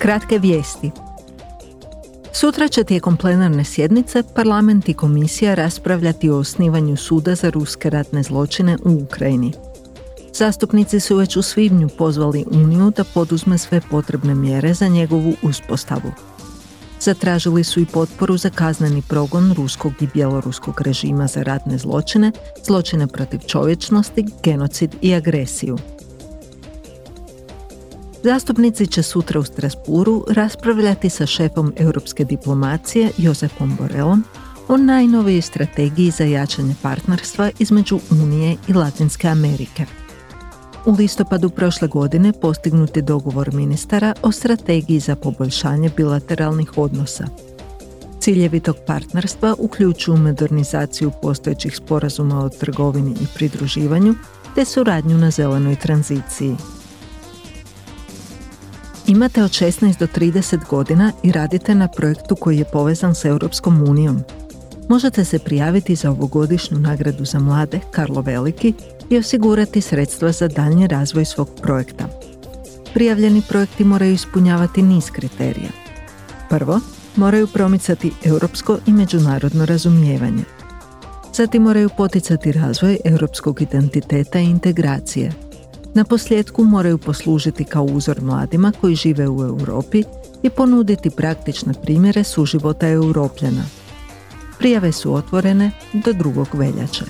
Kratke vijesti. Sutra će tijekom plenarne sjednice parlament i komisija raspravljati o osnivanju suda za ruske ratne zločine u Ukrajini. Zastupnici su već u svibnju pozvali Uniju da poduzme sve potrebne mjere za njegovu uspostavu. Zatražili su i potporu za kazneni progon ruskog i bjeloruskog režima za ratne zločine, zločine protiv čovječnosti, genocid i agresiju. Zastupnici će sutra u Strasburu raspravljati sa šefom europske diplomacije Josepom Borelom o najnovijoj strategiji za jačanje partnerstva između Unije i Latinske Amerike. U listopadu prošle godine postignut je dogovor ministara o strategiji za poboljšanje bilateralnih odnosa. Ciljevi tog partnerstva uključuju modernizaciju postojećih sporazuma o trgovini i pridruživanju te suradnju na zelenoj tranziciji. Imate od 16 do 30 godina i radite na projektu koji je povezan s Europskom unijom. Možete se prijaviti za ovogodišnju nagradu za mlade Karlo Veliki i osigurati sredstva za daljnji razvoj svog projekta. Prijavljeni projekti moraju ispunjavati niz kriterija. Prvo, moraju promicati europsko i međunarodno razumijevanje. Zatim moraju poticati razvoj europskog identiteta i integracije. Na posljedku moraju poslužiti kao uzor mladima koji žive u Europi i ponuditi praktične primjere suživota europljana. Prijave su otvorene do drugog veljače.